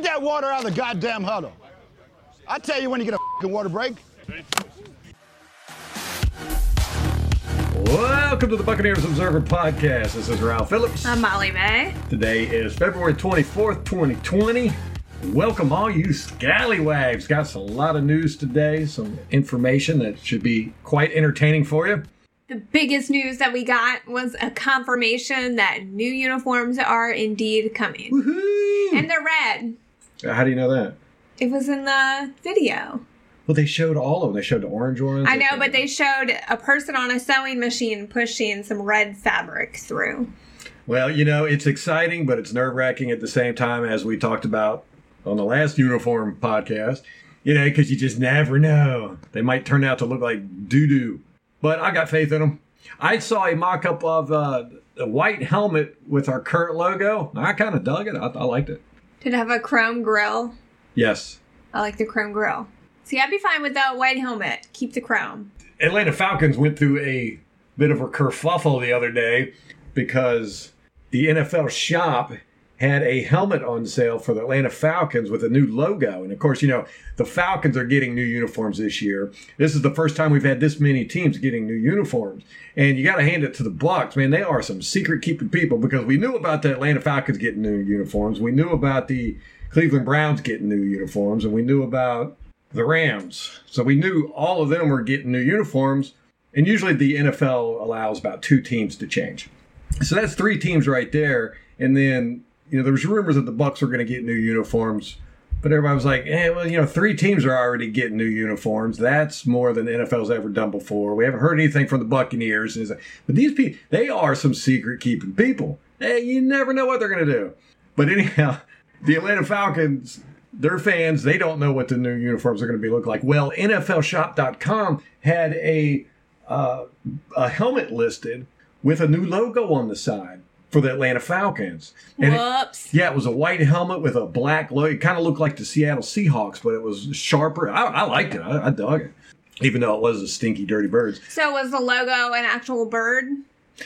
Get that water out of the goddamn huddle. I tell you when you get a fucking water break. Welcome to the Buccaneers Observer Podcast. This is Ralph Phillips. I'm Molly May. Today is February 24th, 2020. Welcome, all you scallywags. Got a lot of news today, some information that should be quite entertaining for you. The biggest news that we got was a confirmation that new uniforms are indeed coming. Woohoo! And they're red. How do you know that? It was in the video. Well, they showed all of them. They showed the orange ones. I know, but they showed a person on a sewing machine pushing some red fabric through. Well, you know, it's exciting, but it's nerve wracking at the same time, as we talked about on the last uniform podcast. You know, because you just never know. They might turn out to look like doo doo. But I got faith in them. I saw a mock up of uh, a white helmet with our current logo. I kind of dug it. I, I liked it. Did it have a chrome grill? Yes. I like the chrome grill. See, I'd be fine with the white helmet. Keep the chrome. Atlanta Falcons went through a bit of a kerfuffle the other day because the NFL shop had a helmet on sale for the Atlanta Falcons with a new logo. And of course, you know, the Falcons are getting new uniforms this year. This is the first time we've had this many teams getting new uniforms. And you got to hand it to the Bucks, man. They are some secret keeping people because we knew about the Atlanta Falcons getting new uniforms. We knew about the Cleveland Browns getting new uniforms and we knew about the Rams. So we knew all of them were getting new uniforms. And usually the NFL allows about two teams to change. So that's three teams right there. And then you know, there was rumors that the Bucks were going to get new uniforms, but everybody was like, "Hey, well, you know, three teams are already getting new uniforms. That's more than the NFL's ever done before. We haven't heard anything from the Buccaneers." And like, but these people, they are some secret keeping people. Hey, you never know what they're going to do. But anyhow, the Atlanta Falcons, their fans, they don't know what the new uniforms are going to be look like. Well, NFLShop.com had a uh, a helmet listed with a new logo on the side for the Atlanta Falcons. And Whoops. It, yeah, it was a white helmet with a black logo. It kind of looked like the Seattle Seahawks, but it was sharper. I, I liked it. I, I, dug it, even though it was a stinky, dirty birds. So was the logo an actual bird?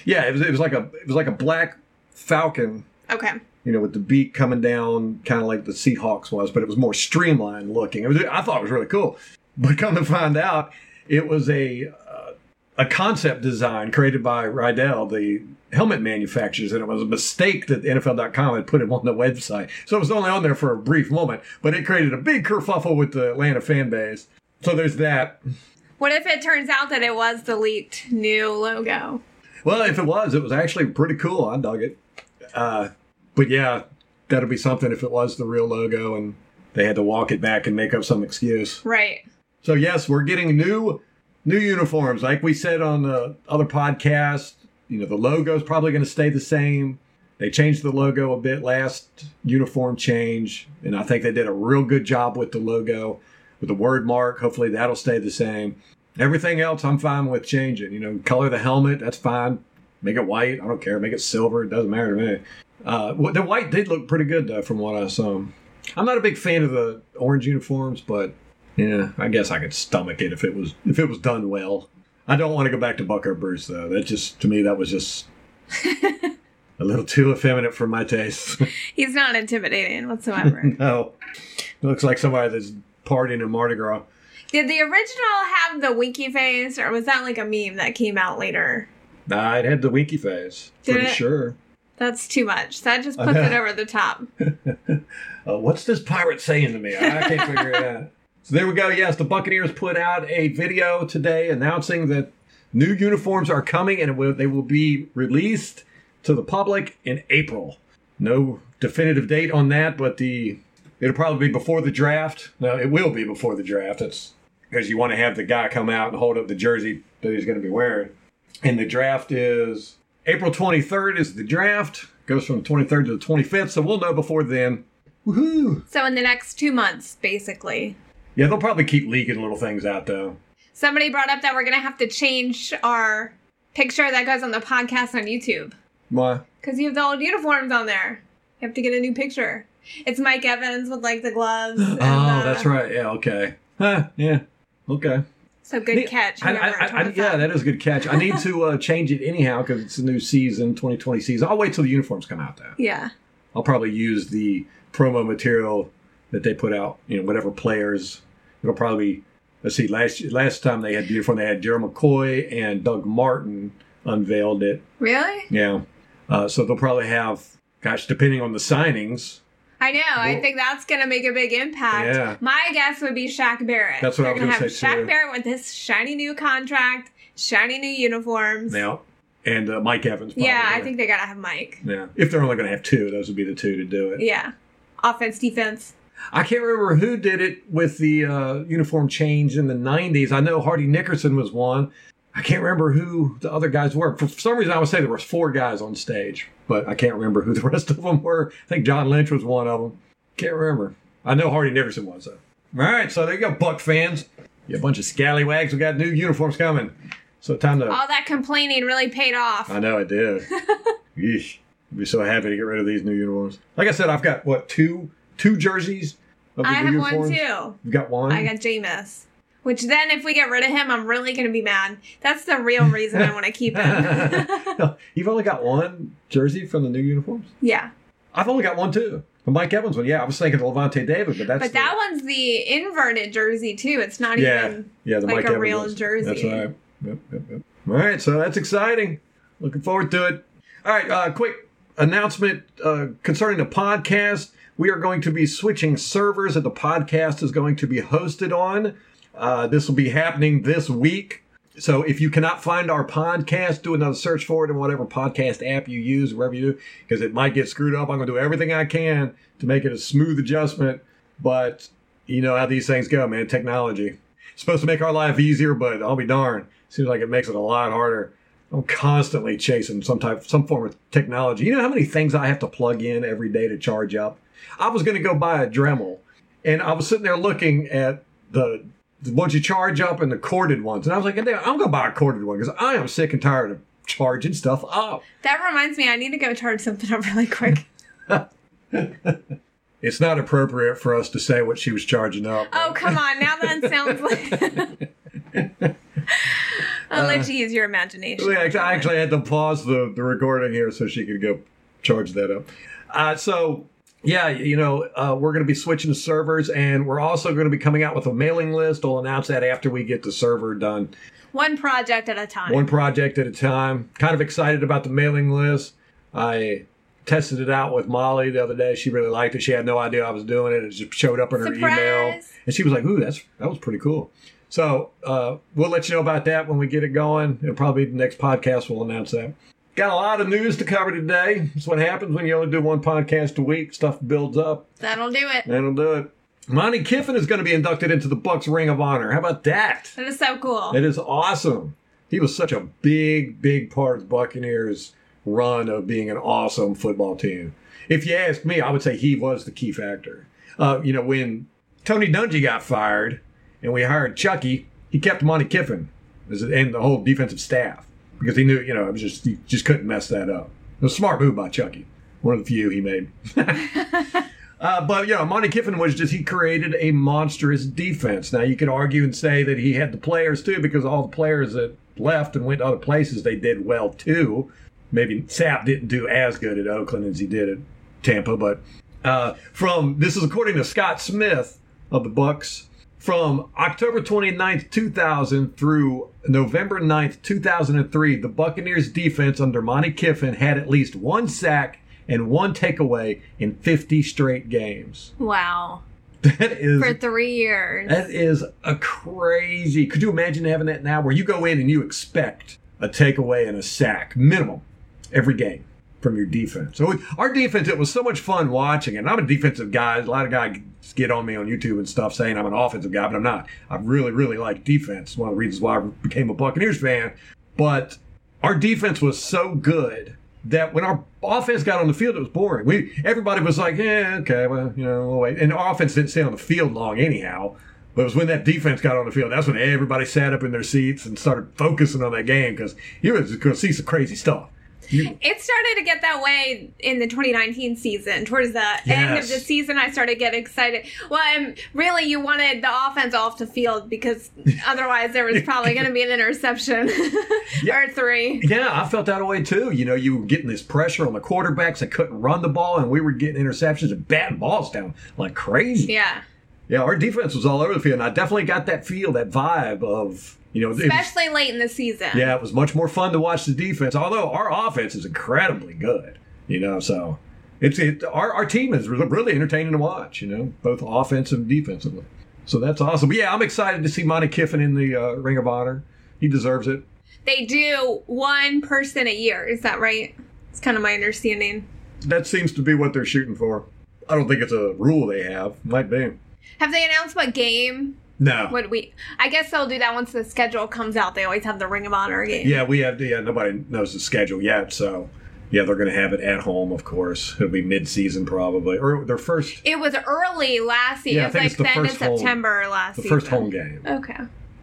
Yeah, it was. It was like a. It was like a black falcon. Okay. You know, with the beak coming down, kind of like the Seahawks was, but it was more streamlined looking. It was. I thought it was really cool, but come to find out, it was a a concept design created by Riddell, the helmet manufacturers, and it was a mistake that NFL.com had put him on the website. So it was only on there for a brief moment, but it created a big kerfuffle with the Atlanta fan base. So there's that. What if it turns out that it was the leaked new logo? Well, if it was, it was actually pretty cool. I dug it. Uh, but yeah, that'll be something if it was the real logo and they had to walk it back and make up some excuse. Right. So yes, we're getting new new uniforms. Like we said on the other podcast, you know, the logo is probably going to stay the same. They changed the logo a bit last uniform change, and I think they did a real good job with the logo, with the word mark. Hopefully that'll stay the same. Everything else, I'm fine with changing. You know, color the helmet, that's fine. Make it white, I don't care. Make it silver, it doesn't matter to me. Uh, the white did look pretty good though, from what I saw. I'm not a big fan of the orange uniforms, but yeah, I guess I could stomach it if it was if it was done well. I don't want to go back to Bucco Bruce though. That just to me that was just a little too effeminate for my taste. He's not intimidating whatsoever. no, he looks like somebody that's partying in Mardi Gras. Did the original have the winky face, or was that like a meme that came out later? Nah, it had the winky face. Did pretty it? sure. That's too much. That just puts it over the top. uh, what's this pirate saying to me? I can't figure it out. So there we go. Yes, the Buccaneers put out a video today announcing that new uniforms are coming and will, they will be released to the public in April. No definitive date on that, but the it'll probably be before the draft. No, it will be before the draft. It's because you want to have the guy come out and hold up the jersey that he's going to be wearing. And the draft is April 23rd is the draft. Goes from the 23rd to the 25th, so we'll know before then. Woohoo! So in the next two months, basically. Yeah, they'll probably keep leaking little things out though. Somebody brought up that we're gonna have to change our picture that goes on the podcast on YouTube Why? because you have the old uniforms on there. You have to get a new picture. It's Mike Evans with like the gloves. Oh, uh, that's right. Yeah, okay. Huh, yeah. Okay. So good catch. I, I, I, yeah, that is a good catch. I need to uh, change it anyhow because it's a new season, 2020 season. I'll wait till the uniforms come out though. Yeah. I'll probably use the promo material that they put out. You know, whatever players. It'll probably let's see. Last last time they had uniform, they had Gerald McCoy and Doug Martin unveiled it. Really? Yeah. Uh, so they'll probably have, gosh, depending on the signings. I know. I think that's going to make a big impact. Yeah. My guess would be Shaq Barrett. That's what I They're was gonna gonna have say, Shaq too. Barrett with his shiny new contract, shiny new uniforms. Yeah and uh, Mike Evans. yeah, I probably. think they got to have Mike. Yeah, if they're only going to have two, those would be the two to do it. Yeah. Offense, defense. I can't remember who did it with the uh, uniform change in the '90s. I know Hardy Nickerson was one. I can't remember who the other guys were. For some reason, I would say there was four guys on stage, but I can't remember who the rest of them were. I think John Lynch was one of them. Can't remember. I know Hardy Nickerson was though. All right, so there you go, Buck fans. You got a bunch of scallywags. We got new uniforms coming. So time to. All that complaining really paid off. I know it did. Yeesh. I'd be so happy to get rid of these new uniforms. Like I said, I've got what two two jerseys of the I have one too. You've got one. I got Jameis. Which then, if we get rid of him, I'm really going to be mad. That's the real reason I want to keep him. You've only got one jersey from the new uniforms. yeah. I've only got one too. The Mike Evans one. Yeah, I was thinking of Lavonte David, but that's But the- that one's the inverted jersey, too. It's not yeah, even. yeah, the like Mike a Evans real ones. jersey. That's right. Yep, yep, yep. All right, so that's exciting. Looking forward to it. All right, uh, quick announcement uh, concerning the podcast. We are going to be switching servers that the podcast is going to be hosted on. Uh, this will be happening this week. So if you cannot find our podcast, do another search for it in whatever podcast app you use, wherever you do, because it might get screwed up. I'm going to do everything I can to make it a smooth adjustment. But you know how these things go, man. Technology. It's supposed to make our life easier, but I'll be darned. Seems like it makes it a lot harder. I'm constantly chasing some type, some form of technology. You know how many things I have to plug in every day to charge up? I was going to go buy a Dremel, and I was sitting there looking at the, ones you charge up and the corded ones, and I was like, I'm going to buy a corded one because I am sick and tired of charging stuff up. That reminds me, I need to go charge something up really quick. It's not appropriate for us to say what she was charging up. Oh, come on. Now that sounds like. I'll let you use your imagination. Actually, I actually had to pause the, the recording here so she could go charge that up. Uh, so, yeah, you know, uh, we're going to be switching to servers and we're also going to be coming out with a mailing list. We'll announce that after we get the server done. One project at a time. One project at a time. Kind of excited about the mailing list. I tested it out with Molly the other day. She really liked it. She had no idea I was doing it. It just showed up in her email. And she was like, ooh, that's that was pretty cool. So uh, we'll let you know about that when we get it going. It'll probably be the next podcast we'll announce that. Got a lot of news to cover today. That's what happens when you only do one podcast a week. Stuff builds up. That'll do it. That'll do it. Monte Kiffin is going to be inducted into the Bucks Ring of Honor. How about that? That is so cool. It is awesome. He was such a big, big part of the Buccaneers' run of being an awesome football team. If you ask me, I would say he was the key factor. Uh, you know, when Tony Dungy got fired and we hired Chucky, he kept Monte Kiffin as- and the whole defensive staff because he knew, you know, it was just he just couldn't mess that up. It was a smart move by Chucky. One of the few he made. Uh, but you know, Monte Kiffin was just he created a monstrous defense. Now you could argue and say that he had the players too, because all the players that left and went to other places, they did well too. Maybe Sapp didn't do as good at Oakland as he did at Tampa, but uh, from this is according to Scott Smith of the Bucks. From October 29th, 2000 through November 9th, 2003, the Buccaneers defense under Monte Kiffin had at least one sack and one takeaway in 50 straight games. Wow. That is For three years. that is a crazy. Could you imagine having that now where you go in and you expect a takeaway and a sack minimum every game from your defense? So our defense, it was so much fun watching. And I'm a defensive guy. A lot of guys get on me on YouTube and stuff saying I'm an offensive guy, but I'm not. I really, really like defense. One of the reasons why I became a Buccaneers fan. But our defense was so good that when our offense got on the field, it was boring. We everybody was like, "Yeah, okay, well, you know, we'll wait." And our offense didn't stay on the field long anyhow. But it was when that defense got on the field. That's when everybody sat up in their seats and started focusing on that game because you was going to see some crazy stuff. It started to get that way in the 2019 season. Towards the end of the season, I started getting excited. Well, um, really, you wanted the offense off the field because otherwise there was probably going to be an interception or three. Yeah, I felt that way too. You know, you were getting this pressure on the quarterbacks that couldn't run the ball, and we were getting interceptions and batting balls down like crazy. Yeah. Yeah, our defense was all over the field, and I definitely got that feel, that vibe of, you know, it was- Especially late in the season. yeah, it was much more fun to watch the defense, although our offense is incredibly good, you know, so it's it, our, our team is really entertaining to watch, you know, both offensive and defensively. So that's awesome. But yeah, I'm excited to see Monte Kiffin in the uh, Ring of Honor. He deserves it. They do one person a year. Is that right? It's kind of my understanding. That seems to be what they're shooting for. I don't think it's a rule they have. Might be. Have they announced what game? No. What we? I guess they'll do that once the schedule comes out. They always have the Ring of Honor game. Yeah, we have. The yeah, nobody knows the schedule yet, so yeah, they're going to have it at home, of course. It'll be mid-season probably, or their first, It was early last season. Yeah, I it was think like it's the the end of first home- September last the season. first home game. Okay.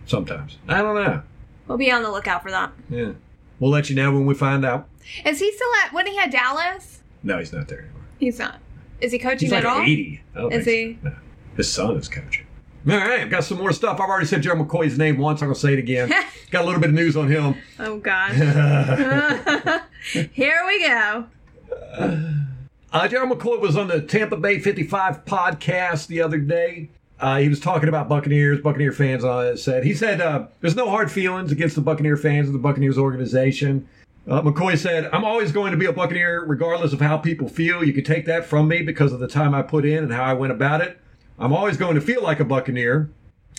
Sometimes I don't know. We'll be on the lookout for that. Yeah, we'll let you know when we find out. Is he still at? When he had Dallas? No, he's not there anymore. He's not. Is he coaching He's like at all? eighty. I don't Is think he? so. No. His son is coaching. All right, I've got some more stuff. I've already said Gerald McCoy's name once. I'm going to say it again. got a little bit of news on him. Oh God. Here we go. Uh, Gerald McCoy was on the Tampa Bay 55 podcast the other day. Uh, he was talking about Buccaneers, Buccaneer fans. Uh, said he said uh, there's no hard feelings against the Buccaneer fans and the Buccaneers organization. Uh, McCoy said, "I'm always going to be a Buccaneer, regardless of how people feel. You can take that from me because of the time I put in and how I went about it. I'm always going to feel like a Buccaneer."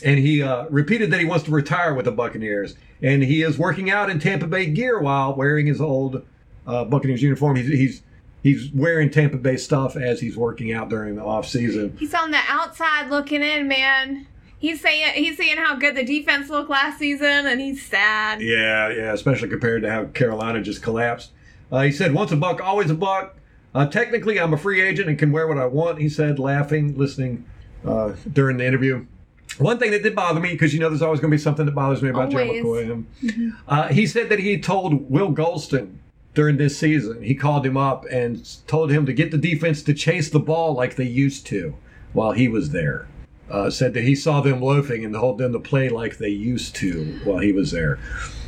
And he uh, repeated that he wants to retire with the Buccaneers, and he is working out in Tampa Bay gear while wearing his old uh, Buccaneers uniform. He's, he's he's wearing Tampa Bay stuff as he's working out during the off season. He's on the outside looking in, man. He's saying he's saying how good the defense looked last season, and he's sad. Yeah, yeah, especially compared to how Carolina just collapsed. Uh, he said, "Once a buck, always a buck." Uh, technically, I'm a free agent and can wear what I want. He said, laughing, listening uh, during the interview. One thing that did bother me, because you know there's always going to be something that bothers me about Always. McCoy. Uh, he said that he told Will Gholston during this season, he called him up and told him to get the defense to chase the ball like they used to while he was there. Uh, said that he saw them loafing and told them to play like they used to while he was there.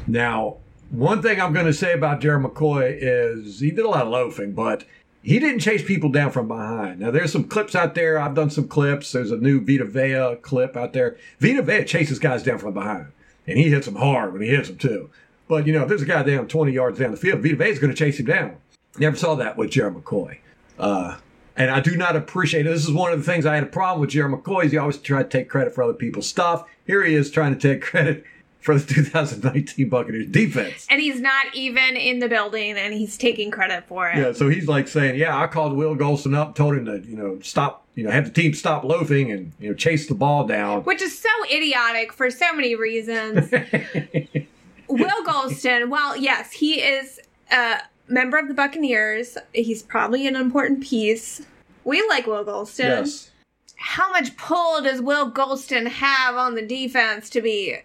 Now, one thing I'm going to say about Gerald McCoy is he did a lot of loafing, but he didn't chase people down from behind. Now, there's some clips out there. I've done some clips. There's a new Vita Vea clip out there. Vita Vea chases guys down from behind, and he hits them hard when he hits them, too. But, you know, if there's a guy down 20 yards down the field, Vita Vea's going to chase him down. Never saw that with Gerald McCoy. Uh, and I do not appreciate it. This is one of the things I had a problem with Gerald McCoy is he always tried to take credit for other people's stuff. Here he is trying to take credit for the 2019 Buccaneers defense. And he's not even in the building, and he's taking credit for it. Yeah, so he's like saying, "Yeah, I called Will Gholston up, told him to, you know, stop, you know, have the team stop loafing and you know chase the ball down." Which is so idiotic for so many reasons. Will Gholston, well, yes, he is a member of the Buccaneers. He's probably an important piece. We like Will Gholston. yes, How much pull does Will Gholston have on the defense to be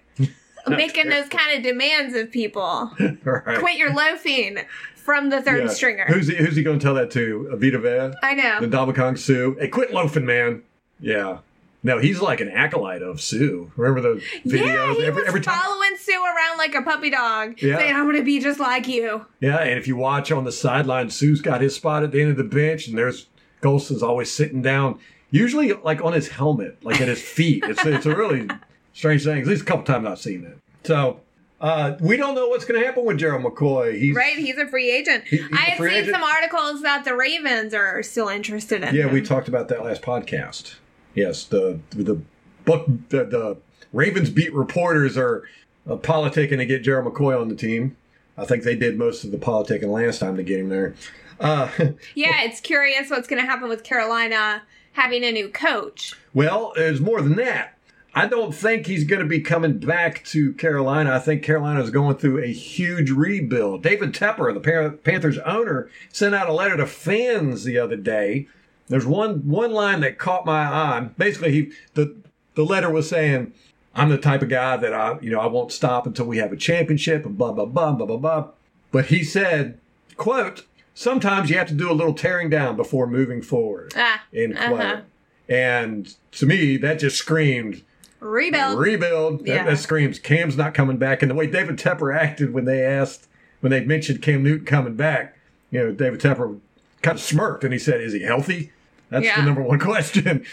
making those kind of demands of people? right. Quit your loafing from the third Yeah. stringer. Who's he, who's he going to tell that to? Avita Vea, I know. the Ndamukong Suh. Hey, quit loafing, man. Yeah. No, he's like an acolyte of Suh. Remember those videos? yeah, he every, was every time. following Sue around like a puppy dog, Yeah. saying, "I'm going to be just like you." Yeah, and if you watch on the sideline, Suh's got his spot at the end of the bench, and there's Gholston's always sitting down, usually like on his helmet, like at his feet. It's it's a really strange Things. At least a couple times I've seen it. So uh, we don't know what's going to happen with Gerald McCoy. He's Right, he's a free agent. He- I free seen agent? some articles that the Ravens are still interested in yeah. him. We talked about that last podcast. Yes, the the book the, the Ravens beat reporters are uh, politicking to get Gerald McCoy on the team. I think they did most of the politicking last time to get him there. Uh, yeah, it's curious what's going to happen with Carolina having a new coach. Well, there's more than that. I don't think he's going to be coming back to Carolina. I think Carolina is going through a huge rebuild. David Tepper, the Panthers owner, sent out a letter to fans the other day. There's one one line that caught my eye. Basically, he the the letter was saying, "I'm the type of guy that I you know I won't stop until we have a championship and blah blah blah blah blah blah." But he said, quote, sometimes you have to do a little tearing down before moving forward. Ah, End quote. uh-huh. And to me, that just screamed Rebuild. rebuild. That, Yeah. that screams Cam's not coming back. And the way David Tepper acted when they asked, when they mentioned Cam Newton coming back, you know, David Tepper kind of smirked and he said, Is he healthy? That's Yeah. the number one question.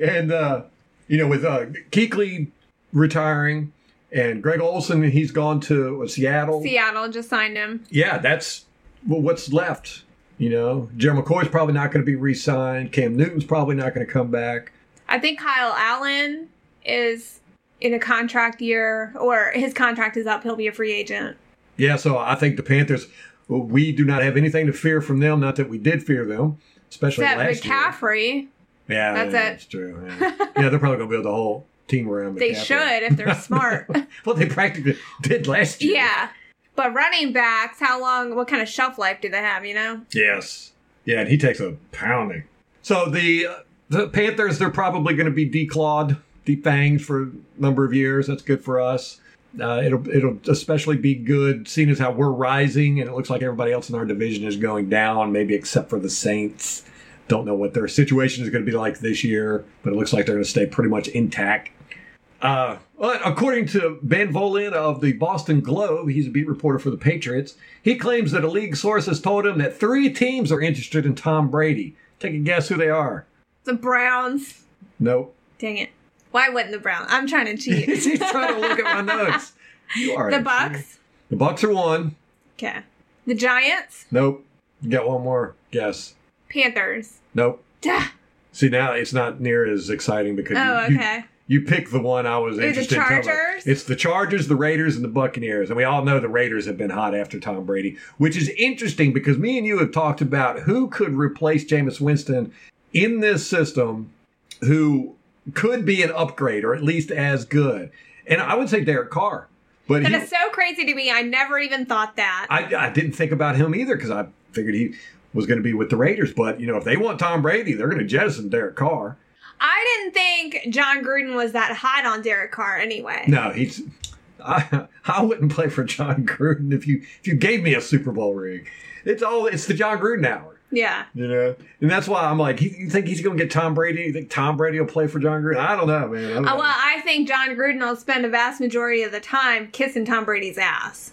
And, uh, you know, with uh, Kuechly retiring and Greg Olsen, he's gone to uh, Seattle. Seattle just signed him. Yeah, that's well, what's left. You know, Gerald McCoy's probably not going to be re signed. Cam Newton's probably not going to come back. I think Kyle Allen is in a contract year, or his contract is up. He'll be a free agent. Yeah, so I think the Panthers, we do not have anything to fear from them. Not that we did fear them, especially Except last year. McCaffrey. Yeah, That's yeah, it. That's true. Yeah, yeah they're probably going to build the whole team around. They McCaffrey. should if they're smart. well, they practically did last year. yeah. But running backs, how long, what kind of shelf life do they have, you know? Yes. Yeah, and he takes a pounding. So the uh, the Panthers, they're probably going to be declawed, defanged for a number of years. That's good for us. Uh, it'll it'll especially be good seeing as how we're rising, and it looks like everybody else in our division is going down, maybe except for the Saints. Don't know what their situation is going to be like this year, but it looks like they're going to stay pretty much intact. Uh, but according to Ben Volin of the Boston Globe, he's a beat reporter for the Patriots. He claims that a league source has told him that three teams are interested in Tom Brady. Take a guess who they are. The Browns. Nope. Dang it. Why wouldn't the Browns? I'm trying to cheat. he's trying to look at my notes. You are the Bucks. The Bucks are one. Okay. The Giants. Nope. You got one more guess. Panthers. Nope. Duh. See now it's not near as exciting because Oh, you, you- okay. you picked the one I was the interested in. about. Chargers? It's the Chargers, the Raiders, and the Buccaneers. And we all know the Raiders have been hot after Tom Brady, which is interesting because me and you have talked about who could replace Jameis Winston in this system who could be an upgrade or at least as good. And I would say Derek Carr. But That he, is so crazy to me. I never even thought that. I, I didn't think about him either because I figured he was going to be with the Raiders. But, you know, if they want Tom Brady, they're going to jettison Derek Carr. I didn't think Jon Gruden was that hot on Derek Carr anyway. No, he's. I, I wouldn't play for Jon Gruden if you if you gave me a Super Bowl ring. It's all it's the Jon Gruden hour, Yeah. you know, and that's why I'm like, you think he's going to get Tom Brady? You think Tom Brady will play for Jon Gruden? I don't know, man. I don't Uh, know. well, I think Jon Gruden will spend a vast majority of the time kissing Tom Brady's ass.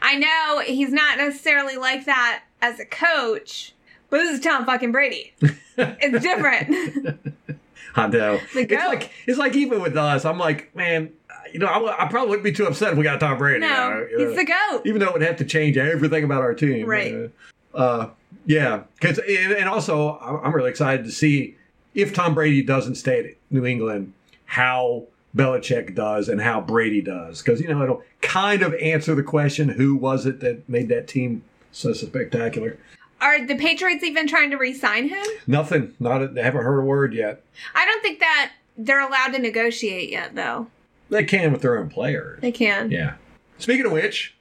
I know he's not necessarily like that as a coach, but this is Tom fucking Brady. it's different. I know. It's like it's like even with us, I'm like, man, you know, I, I probably wouldn't be too upset if we got Tom Brady. no, you know, he's the goat. even though it would have to change everything about our team. Right. Uh, yeah, because and and also I'm really excited to see if Tom Brady doesn't stay at New England, how Belichick does and how Brady does, because you know it'll kind of answer the question: Who was it that made that team so spectacular? Are the Patriots even trying to re-sign him? Nothing. Not. A, they haven't heard a word yet. I don't think that they're allowed to negotiate yet, though. They can with their own players. They can. Yeah. Speaking of which,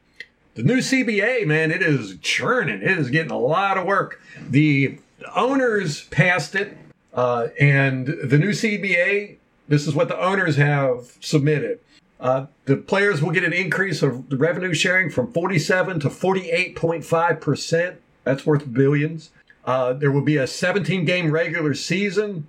the new CBA, man, it is churning. It is getting a lot of work. The owners passed it, uh, and the new CBA, this is what the owners have submitted. Uh, the players will get an increase of the revenue sharing from 47 to 48.5%. That's worth billions. Uh, there will be a 17 game regular season.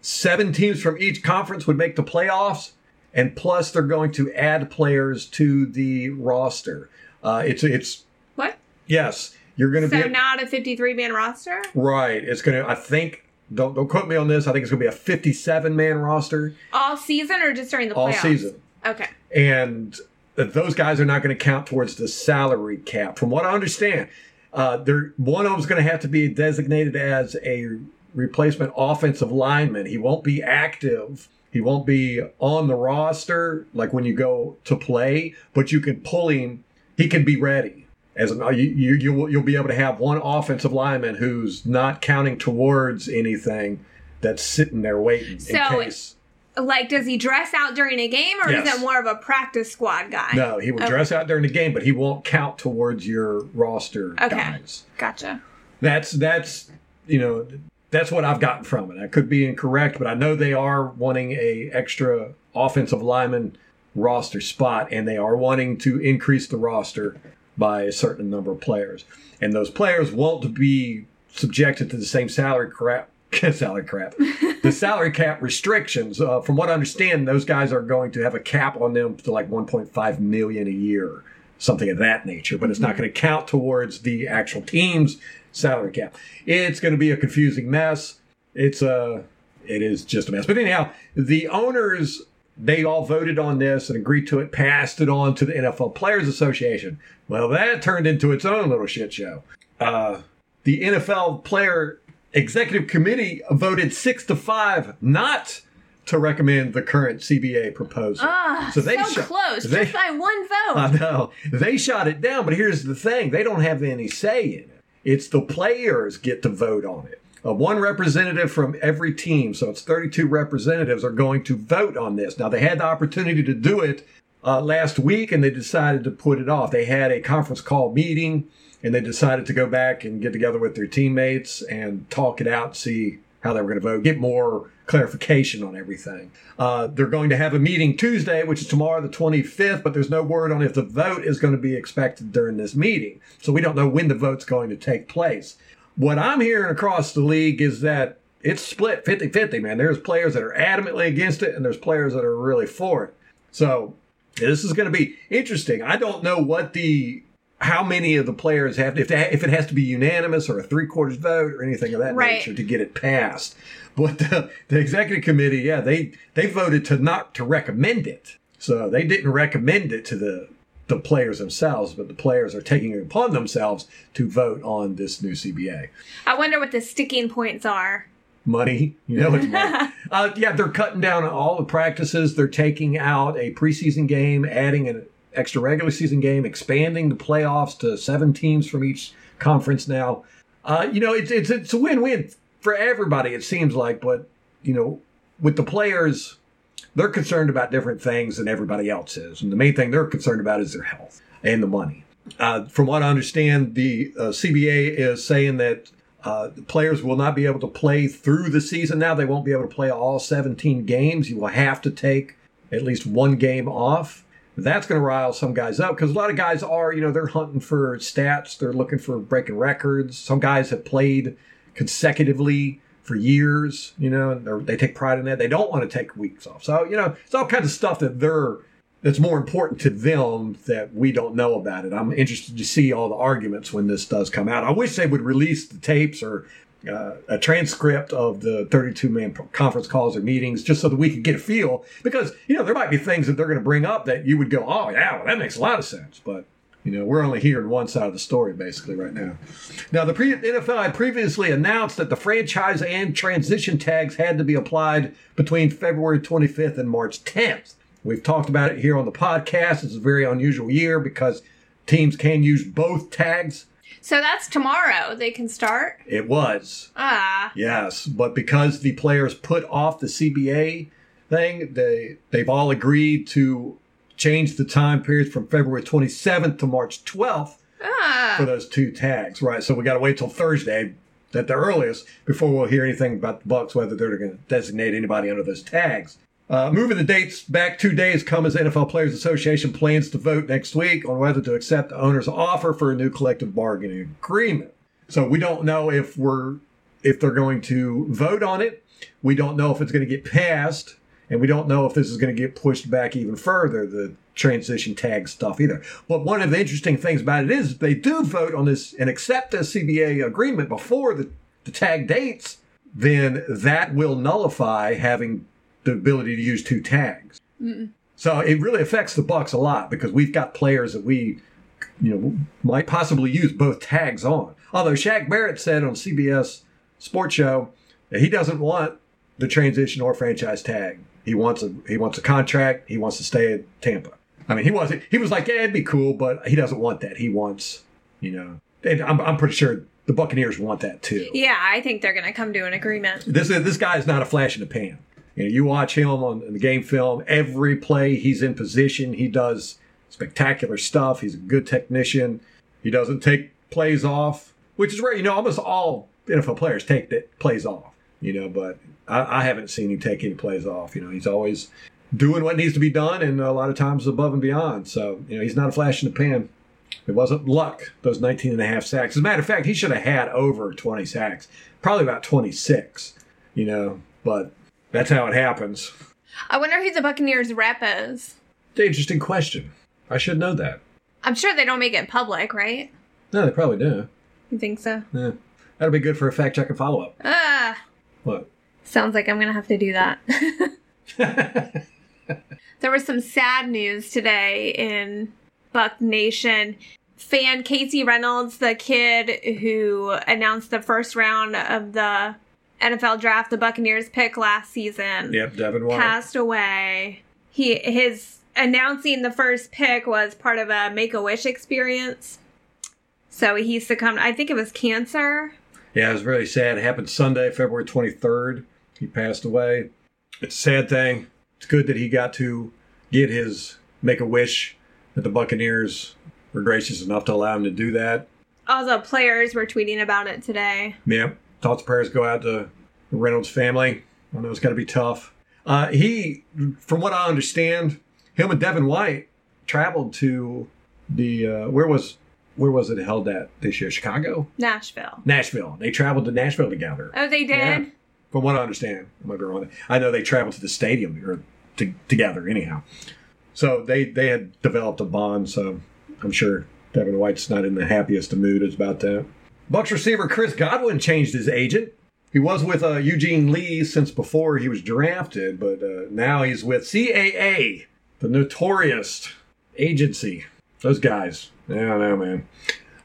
Seven teams from each conference would make the playoffs and plus they're going to add players to the roster. Uh, it's it's What? yes, you're going to be So be not a 53 man roster? right. It's going to. I think don't don't quote me on this. I think it's going to be a 57 man roster All season or just during the all playoffs? season, Okay. and those guys are not going to count towards the salary cap. From what I understand, uh, they're one of them's going to have to be designated as a replacement offensive lineman. He won't be active. He won't be on the roster like when you go to play, but you can pull him. He can be ready as an, you, you you'll, you'll be able to have one offensive lineman who's not counting towards anything that's sitting there waiting So- in case. Like, does he dress out during a game or Yes. is it more of a practice squad guy? No, he will Okay. dress out during the game, but he won't count towards your roster Okay. guys. Gotcha. That's that's you know that's what I've gotten from it. I could be incorrect, but I know they are wanting a extra offensive lineman roster spot, and they are wanting to increase the roster by a certain number of players, and those players won't be subjected to the same salary crap. salary crap. the salary cap restrictions. Uh, from what I understand, those guys are going to have a cap on them to like 1.5 million a year, something of that nature. But it's not going to count towards the actual team's salary cap. It's going to be a confusing mess. It's a, it is just a mess. But anyhow, the owners they all voted on this and agreed to it, passed it on to the NFL Players Association. Well, that turned into its own little shit show. Uh, the NFL Player Executive Committee voted six to five not to recommend the current CBA proposal. Ah, so, they so shot- close, they- just by one vote. I know. They shot it down, but here's the thing they don't have any say in it. It's the players get to vote on it. Uh, one representative from every team, so it's 32 representatives, are going to vote on this. Now, they had the opportunity to do it uh, last week and they decided to put it off. They had a conference call meeting and they decided to go back and get together with their teammates and talk it out, see how they were going to vote, get more clarification on everything. Uh, they're going to have a meeting Tuesday, which is tomorrow, the 25th, but there's no word on if the vote is going to be expected during this meeting. So we don't know when the vote's going to take place. What I'm hearing across the league is that it's split 50 50, man. There's players that are adamantly against it, and there's players that are really for it. So this is going to be interesting. I don't know what the how many of the players have if they, if it has to be unanimous or a three quarters vote or anything of that Right. nature to get it passed. But the, the executive committee, yeah, they they voted to not to recommend it. So they didn't recommend it to the the players themselves, but the players are taking it upon themselves to vote on this new CBA. I wonder what the sticking points are. Money, you know, it's money. uh, yeah, they're cutting down on all the practices. They're taking out a preseason game, adding an extra regular season game, expanding the playoffs to seven teams from each conference now. Uh, you know, it's, it's it's a win-win for everybody. It seems like, but you know, with the players, they're concerned about different things than everybody else is, and the main thing they're concerned about is their health and the money. Uh, from what I understand, the uh, CBA is saying that uh, players will not be able to play through the season now. They won't be able to play all 17 games. You will have to take at least one game off. That's going to rile some guys up because a lot of guys are, you know, they're hunting for stats. They're looking for breaking records. Some guys have played consecutively for years, you know, and they're- take pride in that. They don't want to take weeks off. So, you know, it's all kinds of stuff that they're that's more important to them that we don't know about it. I'm interested to see all the arguments when this does come out. I wish they would release the tapes or uh, a transcript of the 32 man conference calls or meetings just so that we could get a feel because, you know, there might be things that they're going to bring up that you would go, oh, yeah, well, that makes a lot of sense. But, you know, we're only hearing one side of the story basically right now. Now, the pre- NFL had previously announced that the franchise and transition tags had to be applied between February 25th and March 10th. We've talked about it here on the podcast. It's a very unusual year because teams can use both tags. So that's tomorrow. They can start. It was, Ah, yes, but because the players put off the CBA thing, they they've all agreed to change the time period from February 27th to March 12th for ah. those two tags, right? So we got to wait till Thursday at the earliest before we'll hear anything about the Bucks whether they're going to designate anybody under those tags. Uh, moving the dates back two days come as NFL Players Association plans to vote next week on whether to accept the owner's offer for a new collective bargaining agreement. So we don't know if we're if they're going to vote on it. We don't know if it's going to get passed, and we don't know if this is going to get pushed back even further. The transition tag stuff either. But one of the interesting things about it is they do vote on this and accept a CBA agreement before the, the tag dates, then that will nullify having the ability to use two tags. So it really affects the Bucks a lot because we've got players that we, you know, might possibly use both tags on. Although Shaq Barrett said on CBS Sports Show that he doesn't want the transition or franchise tag. He wants a he wants a contract. He wants to stay at Tampa. I mean, he wants he was like, yeah, it'd be cool, but he doesn't want that. He wants, you know, and I'm I'm pretty sure the Buccaneers want that too. Yeah, I think they're going to come to an agreement. This this guy is not a flash in the pan. You know, you watch him on the game film. Every play, he's in position. He does spectacular stuff. He's a good technician. He doesn't take plays off, which is rare. You know, almost all NFL players take that plays off. You know, but I, I haven't seen him take any plays off. You know, he's always doing what needs to be done, and a lot of times above and beyond. So you know, he's not a flash in the pan. It wasn't luck, those 19 and a half sacks. As a matter of fact, he should have had over 20 sacks, probably about 26, you know, but that's how it happens. I wonder who the Buccaneers rep is. It's an interesting question. I should know that. I'm sure they don't make it public, right? No, they probably do. You think so? Yeah. That'll be good for a fact check and follow up. Ah, What? Sounds like I'm gonna have to do that. there was some sad news today in Buck Nation. Fan Casey Reynolds, the kid who announced the first round of the NFL draft, the Buccaneers pick last season, yep, Devin White. passed away. He his announcing the first pick was part of a Make a Wish experience. So he succumbed. I think it was cancer. Yeah, it was really sad. It happened Sunday, February 23rd. He passed away. It's a sad thing. It's good that he got to get his make a wish that the Buccaneers were gracious enough to allow him to do that. All the players were tweeting about it today. Yeah, thoughts and prayers go out to the Reynolds family. I know it's got to be tough. Uh, he, from what I understand, him and Devin White traveled to the uh, where was where was it held at this year? Chicago, Nashville. Nashville. They traveled to Nashville together. Oh, they did. Yeah. From what I understand, I might be wrong. I know they traveled to the stadium or to, together anyhow. So they they had developed a bond. So I'm sure Devin White's not in the happiest of moods about that. Bucks receiver Chris Godwin changed his agent. He was with uh, Eugene Lee since before he was drafted, but uh, now he's with CAA, the notorious agency. Those guys, I don't know, man.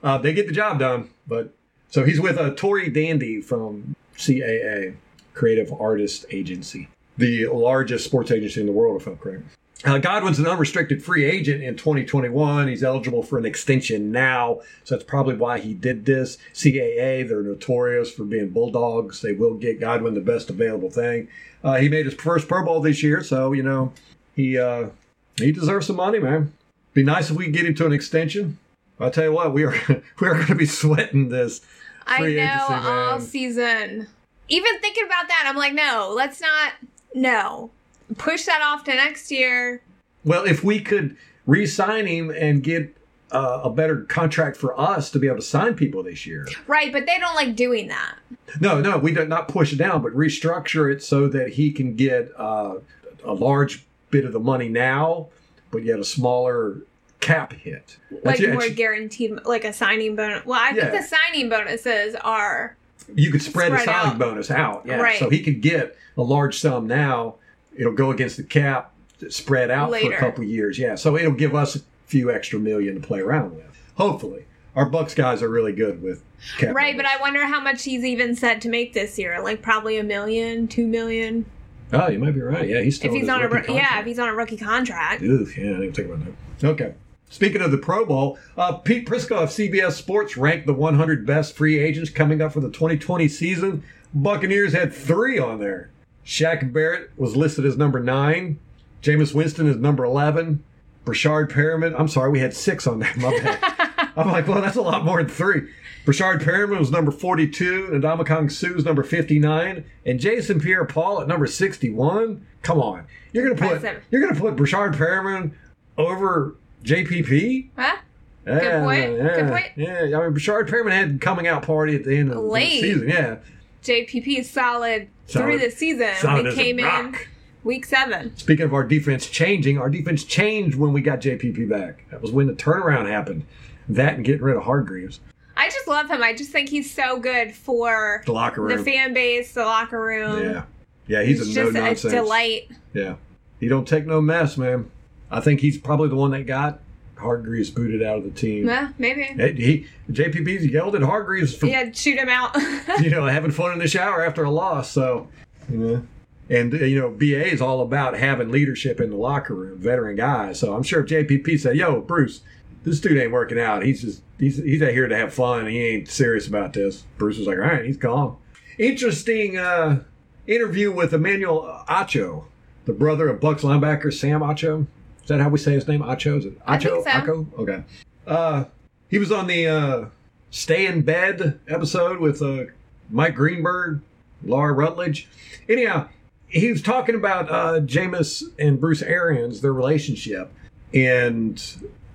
Uh, they get the job done, but so he's with uh, Tory Dandy from CAA, Creative Artist Agency, the largest sports agency in the world, if I'm correct. Uh, Godwin's an unrestricted free agent in 2021. He's eligible for an extension now, so that's probably why he did this. CAA, they're notorious for being bulldogs. They will get Godwin the best available thing. Uh, he made his first Pro Bowl this year, so you know he uh, he deserves some money, man. Be nice if we get him to an extension. I'll tell you what, we are we are going to be sweating this. I free know agency, all season. Even thinking about that, I'm like, no, let's not. No, push that off to next year. Well, if we could re-sign him and get uh, a better contract for us to be able to sign people this year. Right, but they don't like doing that. No, no, we do not push it down, but restructure it so that he can get uh, a large bit of the money now, but yet a smaller cap hit. Like more guaranteed, like a signing bonus. Well, I think the signing bonuses are you could spread, a Spread signing out. bonus out. Yeah. Right. So he could get a large sum now. It'll go against the cap, spread out for a couple of years. Yeah. So it'll give us a few extra million to play around with. Hopefully. Our Bucks guys are really good with cap. right. But. I wonder how much he's even set to make this year. Like probably a million, two million. Oh, you might be right. Yeah, he's still If he's on a rookie ro- yeah, contract. if he's on a rookie contract. Oof, yeah, I didn't think about that. Okay. Speaking of the Pro Bowl, uh, Pete Prisco of CBS Sports ranked the 100 best free agents coming up for the 2020 season. Buccaneers had three on there. Shaq Barrett was listed as number nine. Jameis Winston is number 11. Breshad Perriman, I'm sorry, we had six on there. My bad. I'm like, well, that's a lot more than three. Breshad Perriman was number 42, and Kong Suh's number 59, and Jason Pierre-Paul at number 61. Come on, you're gonna put you're gonna put Breshad Perriman over JPP? Huh? Yeah, point. Yeah, Good point. Yeah, I mean, Breshad Perriman had coming out party at the end of the season. Yeah, JPP is solid, Solid. through the season. Solid we came in week seven. Speaking of our defense changing, our defense changed when we got JPP back. That was when the turnaround happened. That and getting rid of Hargreaves. I just love him. I just think he's so good for The locker room. the fan base, the locker room. yeah. Yeah, he's, He's a no just a nonsense. delight. Yeah. He don't take no mess, man. I think he's probably the one that got Hargreaves booted out of the team. Yeah, maybe. He, he yelled at Hargreaves for Yeah, shoot him out. you know having fun in the shower after a loss. So, you know, and uh, you know BA is all about having leadership in the locker room, veteran guys. So I'm sure if JPP said, "Yo, Bruce, this dude ain't working out. He's just he's he's out here to have fun. He ain't serious about this." Bruce was like, "All right, he's gone." Interesting uh, interview with Emmanuel Acho, the brother of Bucks linebacker Sam Acho. Is that how we say his name? Acho? Is it Acho? So. Acho? Okay. Uh, he was on the uh, Stay in Bed episode with uh, Mike Greenberg, Laura Rutledge. Anyhow, he was talking about uh, Jameis and Bruce Arians, their relationship, and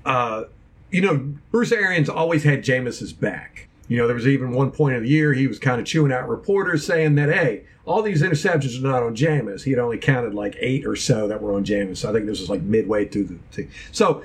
uh, you know, Bruce Arians always had Jameis's back. You know, there was even one point of the year he was kind of chewing out reporters saying that, hey, all these interceptions are not on Jameis. He had only counted like eight or so that were on Jameis. So I think this was like midway through the thing. So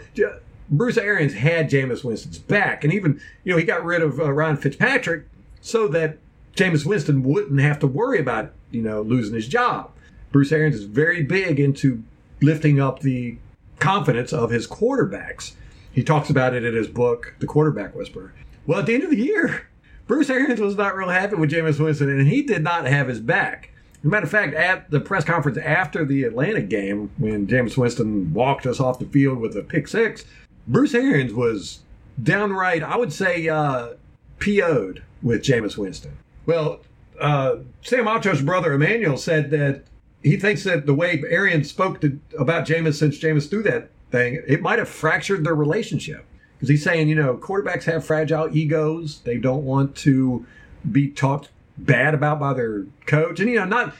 Bruce Arians had Jameis Winston's back. And even, you know, he got rid of uh, Ryan Fitzpatrick so that Jameis Winston wouldn't have to worry about, you know, losing his job. Bruce Arians is very big into lifting up the confidence of his quarterbacks. He talks about it in his book, The Quarterback Whisperer. Well, at the end of the year, Bruce Arians was not real happy with Jameis Winston, and he did not have his back. As a matter of fact, at the press conference after the Atlanta game, when Jameis Winston walked us off the field with a pick six, Bruce Arians was downright, I would say, uh, PO'd with Jameis Winston. Well, uh, Sam Acho's brother Emmanuel said that he thinks that the way Arians spoke to, about Jameis since Jameis threw that thing, it might have fractured their relationship. Because he's saying, you know, quarterbacks have fragile egos. They don't want to be talked bad about by their coach. And, you know, not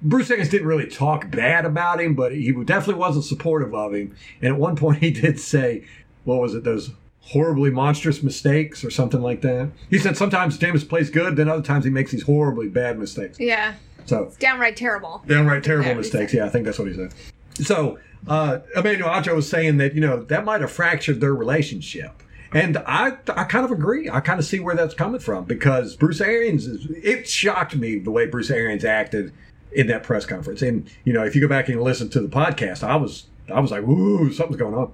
Bruce Arians didn't really talk bad about him, but he definitely wasn't supportive of him. And at one point, he did say, what was it, those horribly monstrous mistakes or something like that. He said sometimes Jameis plays good, then other times he makes these horribly bad mistakes. Yeah. So Downright terrible. downright terrible mistakes. Yeah, I think that's what he said. So uh, Emmanuel Acho was saying that you know that might have fractured their relationship, and I I kind of agree. I kind of see where that's coming from because Bruce Arians is. It shocked me the way Bruce Arians acted in that press conference, and you know if you go back and listen to the podcast, I was I was like, "Ooh, something's going on,"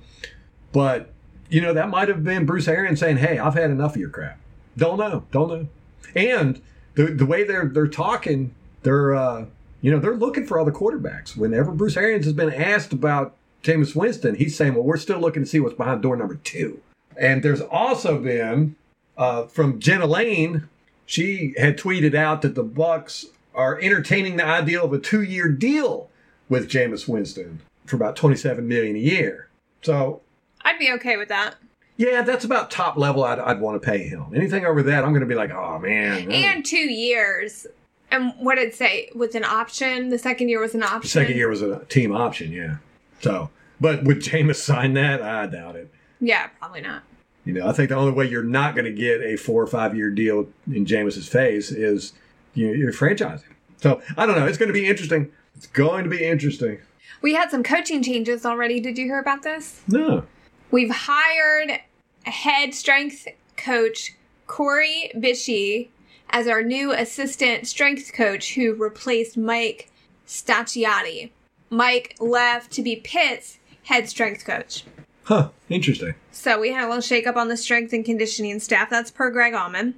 but you know that might have been Bruce Arians saying, "Hey, I've had enough of your crap." Don't know, don't know, and the the way they're they're talking, they're. uh you know, they're looking for other quarterbacks. Whenever Bruce Arians has been asked about Jameis Winston, he's saying, well, we're still looking to see what's behind door number two. And there's also been uh, from Jenna Laine, she had tweeted out that the Bucs are entertaining the idea of a two-year deal with Jameis Winston for about 27 million a year. So I'd be okay with that. yeah, that's about top level I'd, I'd want to pay him. Anything over that, I'm going to be like, oh man. And two years. And what did it say? With an option? The second year was an option? The second year was a team option, yeah. So, but would Jameis sign that? I doubt it. Yeah, probably not. You know, I think the only way you're not going to get a four or five year deal in Jameis's face is you know, you're franchising. So I don't know. It's going to be interesting. It's going to be interesting. We had some coaching changes already. Did you hear about this? No. We've hired head strength coach Corey Bishy as our new assistant strength coach who replaced Mike Stacciati. Mike left to be Pitt's head strength coach. Huh. Interesting. So we had a little shakeup on the strength and conditioning staff. That's per Greg Auman.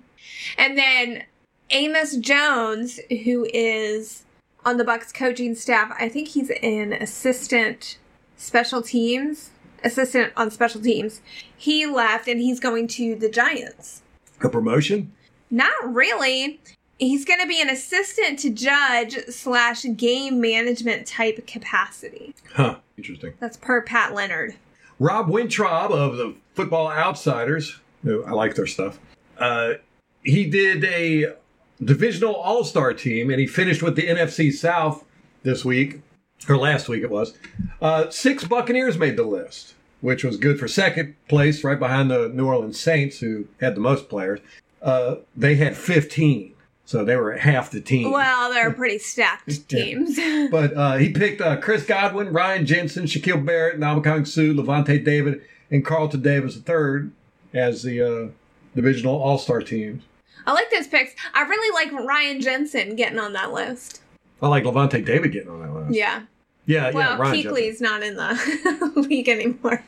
And then Amos Jones, who is on the Bucs coaching staff, I think he's an assistant special teams, assistant on special teams. He left and he's going to the Giants. A promotion? Not really. He's going to be an assistant to judge slash game management type capacity. Huh. Interesting. That's per Pat Leonard. Rob Weintraub of the Football Outsiders. who I like their stuff. Uh, he did a divisional All Star team, and he finished with the NFC South this week, or last week it was. Uh, six Buccaneers made the list, which was good for second place, right behind the New Orleans Saints, who had the most players. Uh, they had 15, so they were half the team. Well, they're pretty stacked teams. But uh, he picked uh, Chris Godwin, Ryan Jensen, Shaquille Barrett, Ndamukong Suh, Lavonte David, and Carlton Davis III as the uh, divisional All Star teams. I like those picks. I really like Ryan Jensen getting on that list. I like Lavonte David getting on that list. Yeah. yeah, Well, yeah. Ryan Jensen. Not in the league anymore.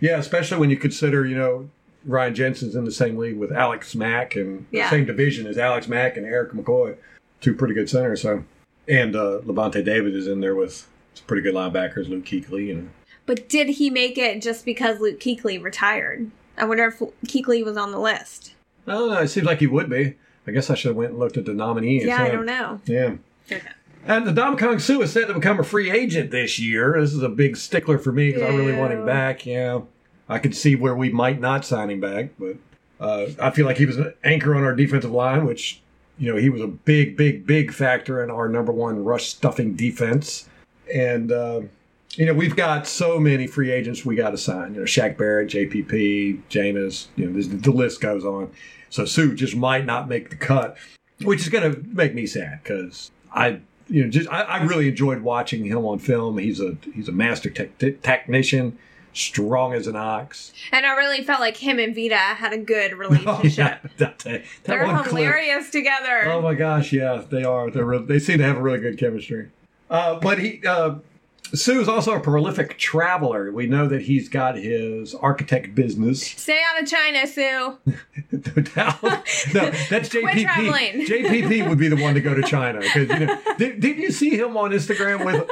Yeah, especially when you consider, you know, Ryan Jensen's in the same league with Alex Mack and Yeah. the same division as Alex Mack and Erik McCoy, two pretty good centers. So, and uh, Lavonte David is in there with some pretty good linebackers, Luke Kuechly, and. But did he make it just because Luke Kuechly retired? I wonder if Kuechly was on the list. I don't know. It seems like he would be. I guess I should have went and looked at the nominees. Yeah, I don't know. Yeah. Okay. And the Ndamukong Suh is set to become a free agent this year. This is a big stickler for me because I really want him back. Yeah, I could see where we might not sign him back, but uh, I feel like he was an anchor on our defensive line, which you know he was a big, big, big factor in our number one rush stuffing defense. And uh, you know, we've got so many free agents we got to sign. You know, Shaq Barrett, JPP, Jameis. You know, the list goes on. So Suh just might not make the cut, which is going to make me sad because I, you know, just I, I, really enjoyed watching him on film. He's a he's a master tech, technician, strong as an ox. And I really felt like him and Vita had a good relationship. Oh, yeah. that, that They're hilarious clip. together. Oh my gosh, yeah, they are. They're re- they seem to have a really good chemistry. Uh, but he, uh, Suh is also a prolific traveler. We know that he's got his architect business. Stay out of China, Suh. no, that's JPP. JPP would be the one to go to China you know. Did, did you see him on Instagram with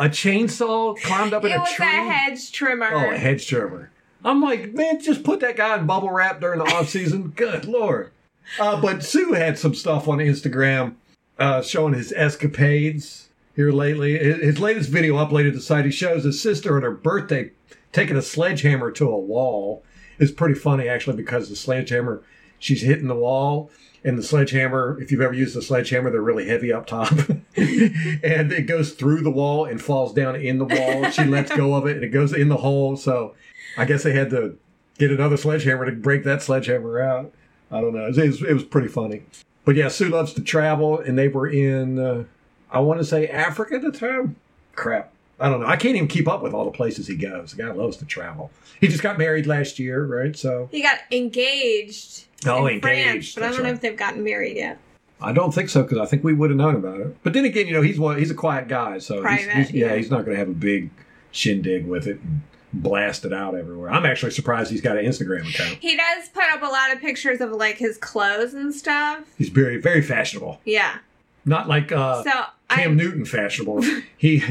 a chainsaw climbed up in it a was a hedge trimmer. Oh, a hedge trimmer. I'm like, man, just put that guy in bubble wrap during the off season. Good lord. Uh, but Suh had some stuff on Instagram uh, showing his escapades here lately. His latest video uploaded to the site, he shows his sister at her birthday taking a sledgehammer to a wall. It's pretty funny actually because the sledgehammer, she's hitting the wall and the sledgehammer, if you've ever used a sledgehammer, they're really heavy up top. and it goes through the wall and falls down in the wall. She lets go of it and it goes in the hole. So I guess they had to get another sledgehammer to break that sledgehammer out. I don't know. It was, it was pretty funny. But yeah, Suh loves to travel, and they were in, uh, I want to say Africa at the time. Crap. I don't know. I can't even keep up with all the places he goes. The guy loves to travel. He just got married last year, right? So he got engaged. Oh, engaged. France, but That's I don't know if they've gotten married yet. I don't think so because I think we would have known about it. But then again, you know, he's one. He's a quiet guy, so Private, he's, yeah, yeah, he's not going to have a big shindig with it and blast it out everywhere. I'm actually surprised he's got an Instagram account. He does put up a lot of pictures of like his clothes and stuff. He's very very fashionable. Yeah. Not like uh, so Cam I, Newton fashionable. he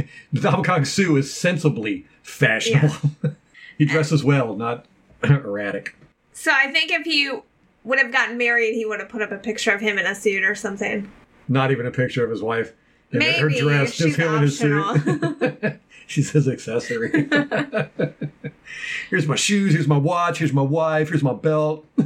Kong Suh is sensibly fashionable. He dresses well, not erratic. So I think if he would have gotten married, he would have put up a picture of him in a suit or something. Not even a picture of his wife. In Maybe, her dress, just him in his suit. She's his accessory. here's my shoes, here's my watch, here's my wife, here's my belt.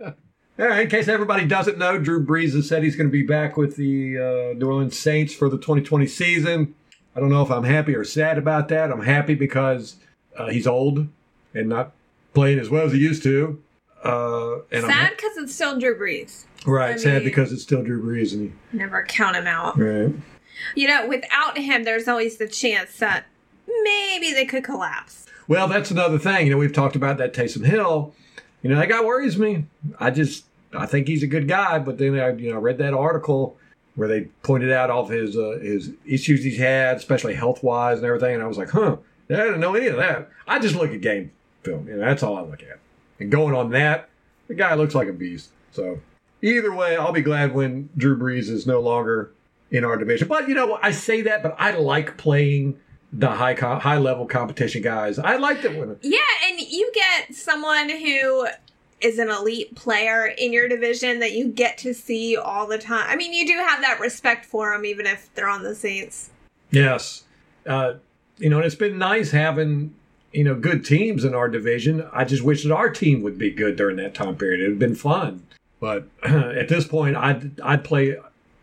All right, in case everybody doesn't know, Drew Brees has said he's going to be back with the uh, New Orleans Saints for the 2020 season. I don't know if I'm happy or sad about that. I'm happy because uh, he's old and not playing as well as he used to. Uh, and sad because it's still Drew Brees. Right, I sad mean, because it's still Drew Brees and he never count him out. Right. You know, without him, there's always the chance that maybe they could collapse. Well, that's another thing. You know, we've talked about that Taysom Hill you know, that guy worries me. I just, I think he's a good guy, but then I, you know, read that article where they pointed out all of his uh, his issues he's had, especially health wise and everything, and I was like, huh, I didn't know any of that. I just look at game film, you know, that's all I look at. And going on that, the guy looks like a beast. So either way, I'll be glad when Drew Brees is no longer in our division. But you know, I say that, but I like playing the high co- high level competition guys. I like that when yeah, and you get someone who is an elite player in your division that you get to see all the time. I mean, you do have that respect for them, even if they're on the Saints. Yes, uh, you know, and it's been nice having you know good teams in our division. I just wish that our team would be good during that time period. It'd been fun, but at this point, I'd I'd play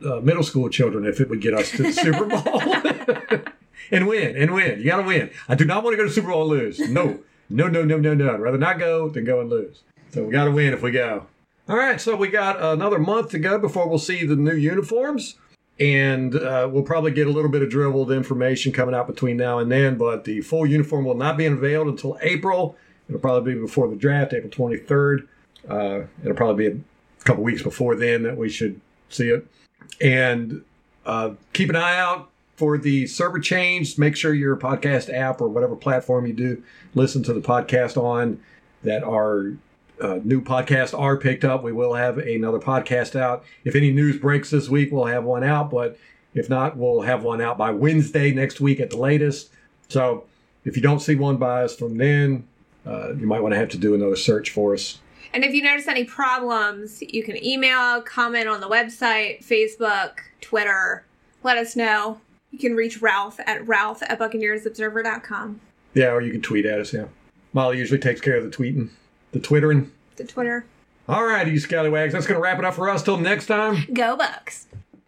uh, middle school children if it would get us to the Super Bowl. and win and win. You got to win. I do not want to go to Super Bowl and lose. No, no, no, no, no, no. I'd rather not go than go and lose. So we got to win if we go. All right, so we got another month to go before we'll see the new uniforms. And uh, we'll probably get a little bit of dribbled information coming out between now and then, but the full uniform will not be unveiled until April. It'll probably be before the draft, April 23rd. Uh, it'll probably be a couple weeks before then that we should see it. And uh, keep an eye out for the server change, make sure your podcast app or whatever platform you do listen to the podcast on that our uh, new podcasts are picked up. We will have another podcast out. If any news breaks this week, we'll have one out. But if not, we'll have one out by Wednesday next week at the latest. So if you don't see one by us from then, uh, you might want to have to do another search for us. And if you notice any problems, you can email, comment on the website, Facebook, Twitter. Let us know. You can reach Ralph at ralph at buccaneersobserver.com. Yeah, or you can tweet at us, yeah. Molly usually takes care of the tweeting, the twittering. The Twitter. All righty, scallywags. That's going to wrap it up for us. Till next time. Go Bucs.